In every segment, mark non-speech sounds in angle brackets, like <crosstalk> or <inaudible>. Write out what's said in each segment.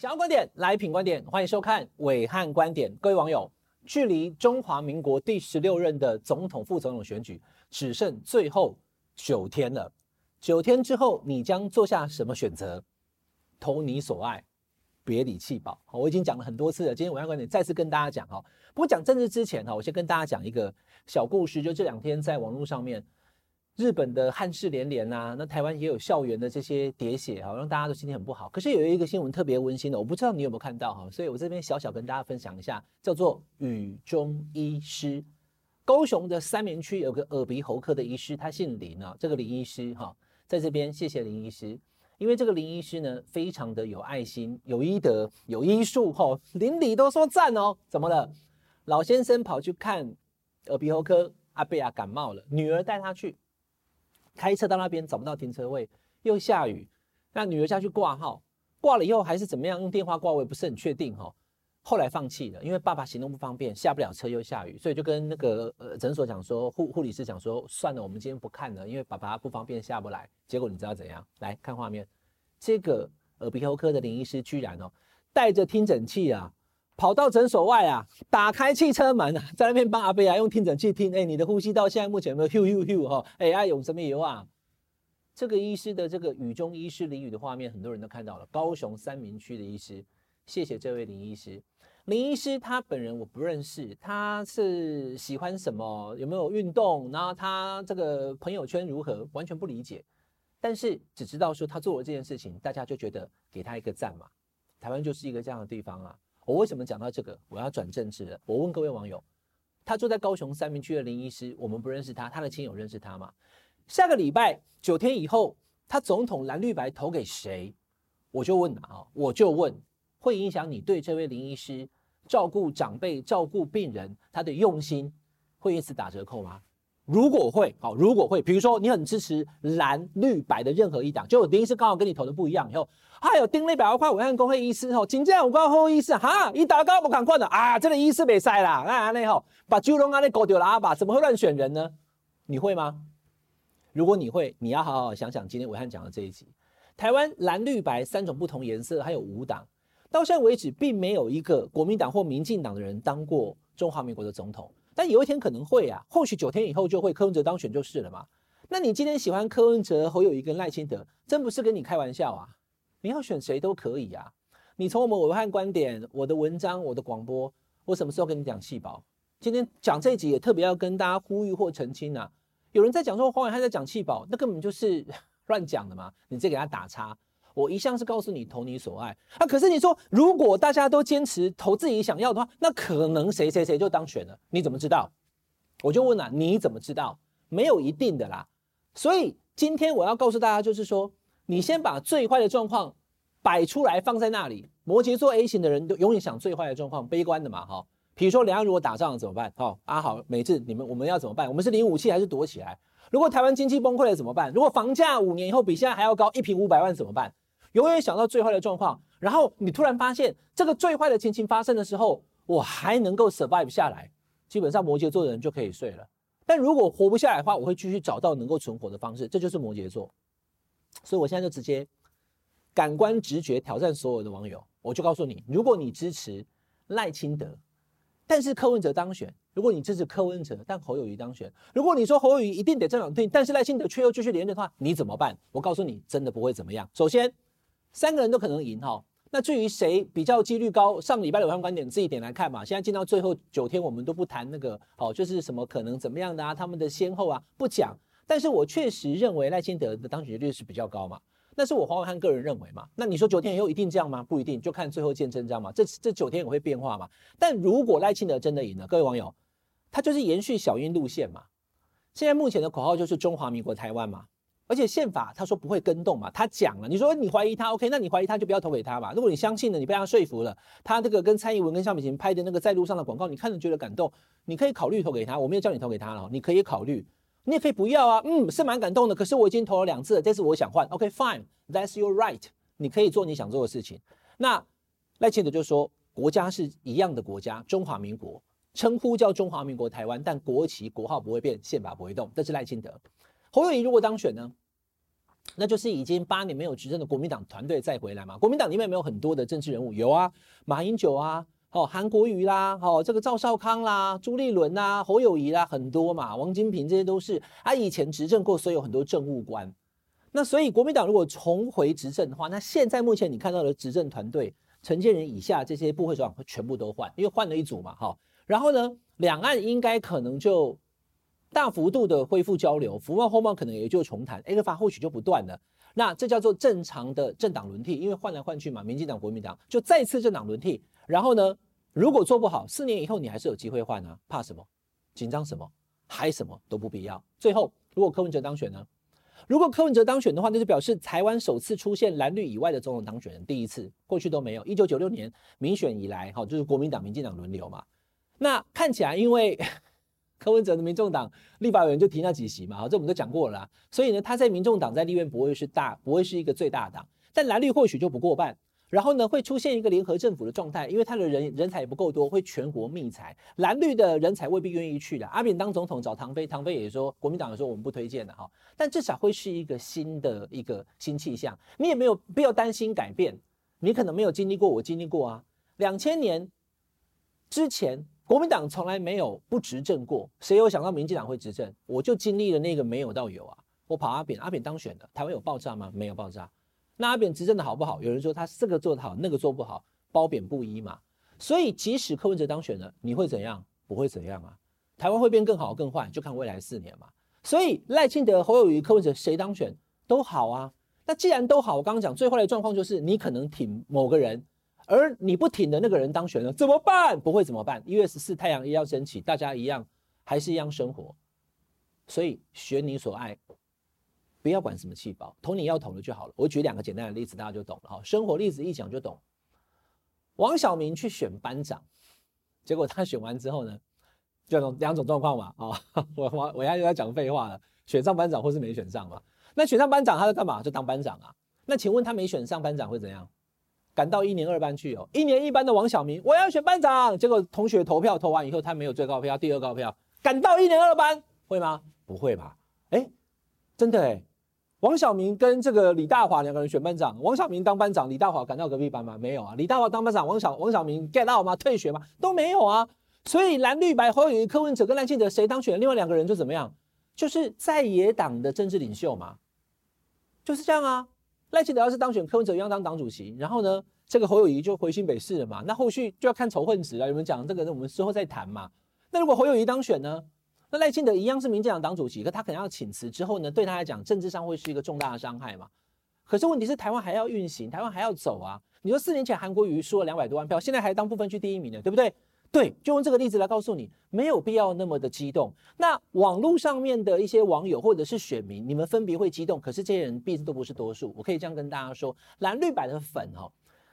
想要观点来品观点，欢迎收看伟汉观点。各位网友，距离中华民国第十六任的总统、副总统选举只剩最后九天了。九天之后，你将做下什么选择？投你所爱，别理弃保。我已经讲了很多次了，今天暐瀚观点再次跟大家讲哈。不过讲政治之前哈，我先跟大家讲一个小故事，就这两天在网络上面。日本的憾事连连啊，那台湾也有校园的这些喋血，好让大家都心情很不好。可是有一个新闻特别温馨的，我不知道你有没有看到哈，所以我这边小小跟大家分享一下，叫做雨中医师。高雄的三民区有个耳鼻喉科的医师，他姓林啊，这个林医师哈，在这边谢谢林医师，因为这个林医师呢，非常的有爱心、有医德、有医术哈，邻里都说赞哦。怎么了？老先生跑去看耳鼻喉科，阿贝亚感冒了，女儿带他去。开车到那边找不到停车位，又下雨，那女儿下去挂号，挂了以后还是怎么样？用电话挂我也不是很确定哈。后来放弃了，因为爸爸行动不方便，下不了车又下雨，所以就跟那个呃诊所讲说，护护理师讲说，算了，我们今天不看了，因为爸爸不方便下不来。结果你知道怎样？来看画面，这个耳鼻喉科的林医师居然哦带着听诊器啊。跑到诊所外啊，打开汽车门啊，在那边帮阿伯啊用听诊器听，哎，你的呼吸道现在目前有没有咻咻咻哈？哎，爱用什么油啊？这个医师的这个雨中医师淋雨的画面，很多人都看到了。高雄三民区的医师，谢谢这位林医师。林医师他本人我不认识，他是喜欢什么？有没有运动？然后他这个朋友圈如何？完全不理解。但是只知道说他做了这件事情，大家就觉得给他一个赞嘛。台湾就是一个这样的地方啊。我为什么讲到这个？我要转政治了。我问各位网友，他住在高雄三民区的林医师，我们不认识他，他的亲友认识他吗？下个礼拜九天以后，他总统蓝绿白投给谁？我就问啊，我就问，会影响你对这位林医师照顾长辈、照顾病人他的用心，会因此打折扣吗？如果会，好，如果会，比如说你很支持蓝绿白的任何一党，就林医师刚好跟你投的不一样，以后还有丁立百万块暐瀚公会医师吼，真正有够好医师哈，一打高不敢看的啊，这个医师没赛啦，那那吼把九龙啊那搞丢了阿爸，怎么会乱选人呢？你会吗？如果你会，你要好好想想今天暐瀚讲的这一集，台湾蓝绿白三种不同颜色，还有五党，到现在为止并没有一个国民党或民进党的人当过中华民国的总统。但有一天可能会啊，或许九天以后就会柯文哲当选就是了嘛。那你今天喜欢柯文哲、侯友谊跟赖清德，真不是跟你开玩笑啊！你要选谁都可以啊。你从我们武汉观点、我的文章、我的广播，我什么时候跟你讲弃保？今天讲这一集也特别要跟大家呼吁或澄清啊。有人在讲说黄暐瀚在讲气保，那根本就是 <laughs> 乱讲的嘛。你再给他打叉。我一向是告诉你投你所爱啊，可是你说如果大家都坚持投自己想要的话，那可能谁谁谁就当选了，你怎么知道？我就问了，你怎么知道？没有一定的啦。所以今天我要告诉大家，就是说，你先把最坏的状况摆出来放在那里。摩羯座 A 型的人都永远想最坏的状况，悲观的嘛，哈。比如说两岸如果打仗了怎么办？好，阿好，每次你们我们要怎么办？我们是领武器还是躲起来？如果台湾经济崩溃了怎么办？如果房价五年以后比现在还要高，一平五百万怎么办？永远想到最坏的状况，然后你突然发现这个最坏的情形发生的时候，我还能够 survive 下来，基本上摩羯座的人就可以睡了。但如果活不下来的话，我会继续找到能够存活的方式，这就是摩羯座。所以我现在就直接感官直觉挑战所有的网友，我就告诉你：如果你支持赖清德，但是柯文哲当选；如果你支持柯文哲，但侯友宜当选；如果你说侯友宜一定得这样定，但是赖清德却又继续连任的话，你怎么办？我告诉你，真的不会怎么样。首先。三个人都可能赢哈，那至于谁比较几率高，上礼拜的暐瀚观点自己点来看嘛。现在进到最后九天，我们都不谈那个哦，就是什么可能怎么样的啊，他们的先后啊不讲。但是我确实认为赖清德的当选率是比较高嘛，那是我黄伟汉个人认为嘛。那你说九天以后一定这样吗？不一定，就看最后见真章嘛。这这九天也会变化嘛。但如果赖清德真的赢了，各位网友，他就是延续小英路线嘛。现在目前的口号就是中华民国台湾嘛。而且宪法他说不会更动嘛，他讲了，你说你怀疑他，OK，那你怀疑他就不要投给他嘛。如果你相信了，你被他说服了，他这个跟蔡英文跟萧美琴拍的那个在路上的广告，你看着觉得感动，你可以考虑投给他。我没有叫你投给他了，你可以考虑，你也可以不要啊。嗯，是蛮感动的，可是我已经投了两次了，这次我想换，OK，fine，that's your right，你可以做你想做的事情。那赖清德就说，国家是一样的国家，中华民国，称呼叫中华民国台湾，但国旗国号不会变，宪法不会动，这是赖清德。侯友宜如果当选呢？那就是已经八年没有执政的国民党团队再回来嘛。国民党里面有没有很多的政治人物？有啊，马英九啊，哦，韩国瑜啦，哦，这个赵少康啦，朱立伦啦，侯友宜啦，很多嘛。王金平这些都是他以前执政过，所以有很多政务官。那所以国民党如果重回执政的话，那现在目前你看到的执政团队，陈建仁以下这些部会首长全部都换，因为换了一组嘛，哈。然后呢，两岸应该可能就大幅度的恢复交流，福茂后贸可能也就重谈，ECFA 或许就不断了。那这叫做正常的政党轮替，因为换来换去嘛，民进党、国民党就再次政党轮替。然后呢，如果做不好，四年以后你还是有机会换啊，怕什么？紧张什么？嗨什么都不必要。最后，如果柯文哲当选呢？如果柯文哲当选的话，那就表示台湾首次出现蓝绿以外的总统当选人，第一次，过去都没有。一九九六年民选以来，哈，就是国民党、民进党轮流嘛。那看起来，因为柯文哲的民众党立法委员就提那几席嘛，哈，这我们都讲过了啦。所以呢，他在民众党在立院不会是大，不会是一个最大党，但蓝绿或许就不过半。然后呢，会出现一个联合政府的状态，因为他的人人才也不够多，会全国觅才，蓝绿的人才未必愿意去的。阿扁当总统找唐飞，唐飞也说国民党也说我们不推荐的哈，但至少会是一个新的一个新气象，你也没有必要担心改变，你可能没有经历过，我经历过啊。两千年之前，国民党从来没有不执政过，谁有想到民进党会执政？我就经历了那个没有到有啊，我跑阿扁，阿扁当选的，台湾有爆炸吗？没有爆炸。那阿扁执政的好不好？有人说他这个做得好，那个做不好，褒贬不一嘛。所以即使柯文哲当选了，你会怎样？不会怎样啊。台湾会变更好更坏，就看未来四年嘛。所以赖清德、侯友宜、柯文哲谁当选都好啊。那既然都好，我刚刚讲最坏的状况就是你可能挺某个人，而你不挺的那个人当选了，怎么办？不会怎么办？一月十四太阳一样升起，大家一样还是一样生活。所以选你所爱。不要管什么气包，投你要投的就好了。我举两个简单的例子，大家就懂了哈。生活例子一讲就懂。王小明去选班长，结果他选完之后呢，就两种状况嘛啊。<laughs> 我我我现在在讲废话了，选上班长或是没选上嘛。那选上班长他在干嘛？就当班长啊。那请问他没选上班长会怎样？赶到一年二班去哦。一年一班的王小明，我要选班长，结果同学投票投完以后，他没有最高票，第二高票，赶到一年二班会吗？不会吧？哎，真的哎。王小明跟这个李大华两个人选班长，王小明当班长，李大华赶到隔壁班吗？没有啊。李大华当班长，王小王小明 get out 吗？退学吗？都没有啊。所以蓝绿白侯友宜、柯文哲跟赖清德谁当选？另外两个人就怎么样？就是在野党的政治领袖嘛，就是这样啊。赖清德要是当选，柯文哲一样当党主席，然后呢，这个侯友宜就回新北市了嘛。那后续就要看仇恨值了。有人讲这个，我们之后再谈嘛。那如果侯友宜当选呢？那赖清德一样是民进党党主席，可他可能要请辞之后呢，对他来讲政治上会是一个重大的伤害嘛。可是问题是台湾还要运行，台湾还要走啊。你说四年前韩国瑜输了两百多万票，现在还当不分区第一名呢，对不对？对，就用这个例子来告诉你，没有必要那么的激动。那网络上面的一些网友或者是选民，你们分别会激动，可是这些人毕竟都不是多数。我可以这样跟大家说，蓝绿白的粉哈，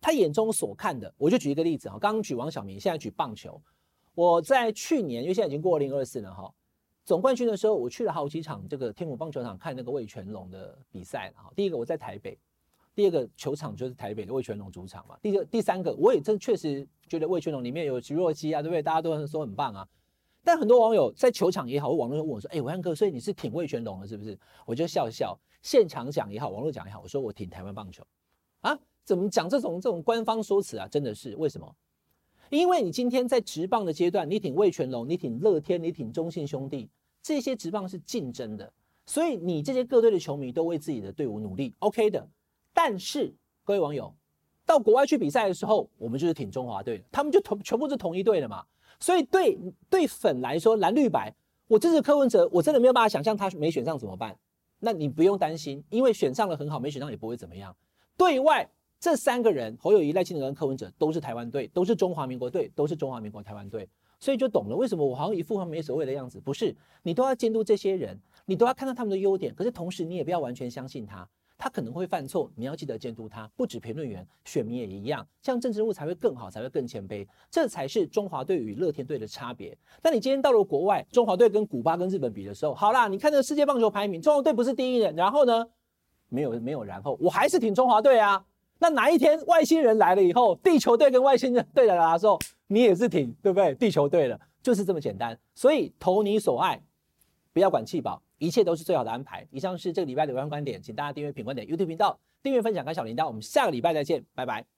他眼中所看的，我就举一个例子哈，刚刚举王小明，现在举棒球。我在去年，因为现在已经过二零二四了哈。总冠军的时候，我去了好几场这个天母棒球场看那个魏全龙的比赛了哈。第一个我在台北，第二个球场就是台北的魏全龙主场嘛。第二、第三个我也真确实觉得魏全龙里面有徐若曦啊，对不对？大家都说很棒啊。但很多网友在球场也好，网络上问我说：“哎，暐瀚哥，所以你是挺魏全龙的，是不是？”我就笑笑，现场讲也好，网络讲也好，我说我挺台湾棒球啊。怎么讲这种这种官方说辞啊？真的是为什么？因为你今天在职棒的阶段，你挺魏全龙，你挺乐天，你挺中信兄弟。这些职棒是竞争的，所以你这些各队的球迷都为自己的队伍努力，OK 的。但是各位网友，到国外去比赛的时候，我们就是挺中华队的，他们就同全部是同一队的嘛。所以对对粉来说，蓝绿白，我支持柯文哲，我真的没有办法想象他没选上怎么办。那你不用担心，因为选上了很好，没选上也不会怎么样。对外这三个人，侯友谊、赖清德跟柯文哲都是台湾队，都是中华民国队，都是中华民国台湾队。所以就懂了为什么我好像一副他没所谓的样子，不是，你都要监督这些人，你都要看到他们的优点，可是同时你也不要完全相信他，他可能会犯错，你要记得监督他。不止评论员，选民也一样，这样政治人物才会更好，才会更谦卑，这才是中华队与乐天队的差别。但你今天到了国外，中华队跟古巴跟日本比的时候，好啦，你看这个世界棒球排名，中华队不是第一人，然后呢，没有没有然后，我还是挺中华队啊。那哪一天外星人来了以后，地球队跟外星人队来的时候，你也是挺对不对？地球队的，就是这么简单。所以投你所爱，不要管气保，一切都是最好的安排。以上是这个礼拜的有关观点，请大家订阅品观点 YouTube 频道，订阅分享开小铃铛。我们下个礼拜再见，拜拜。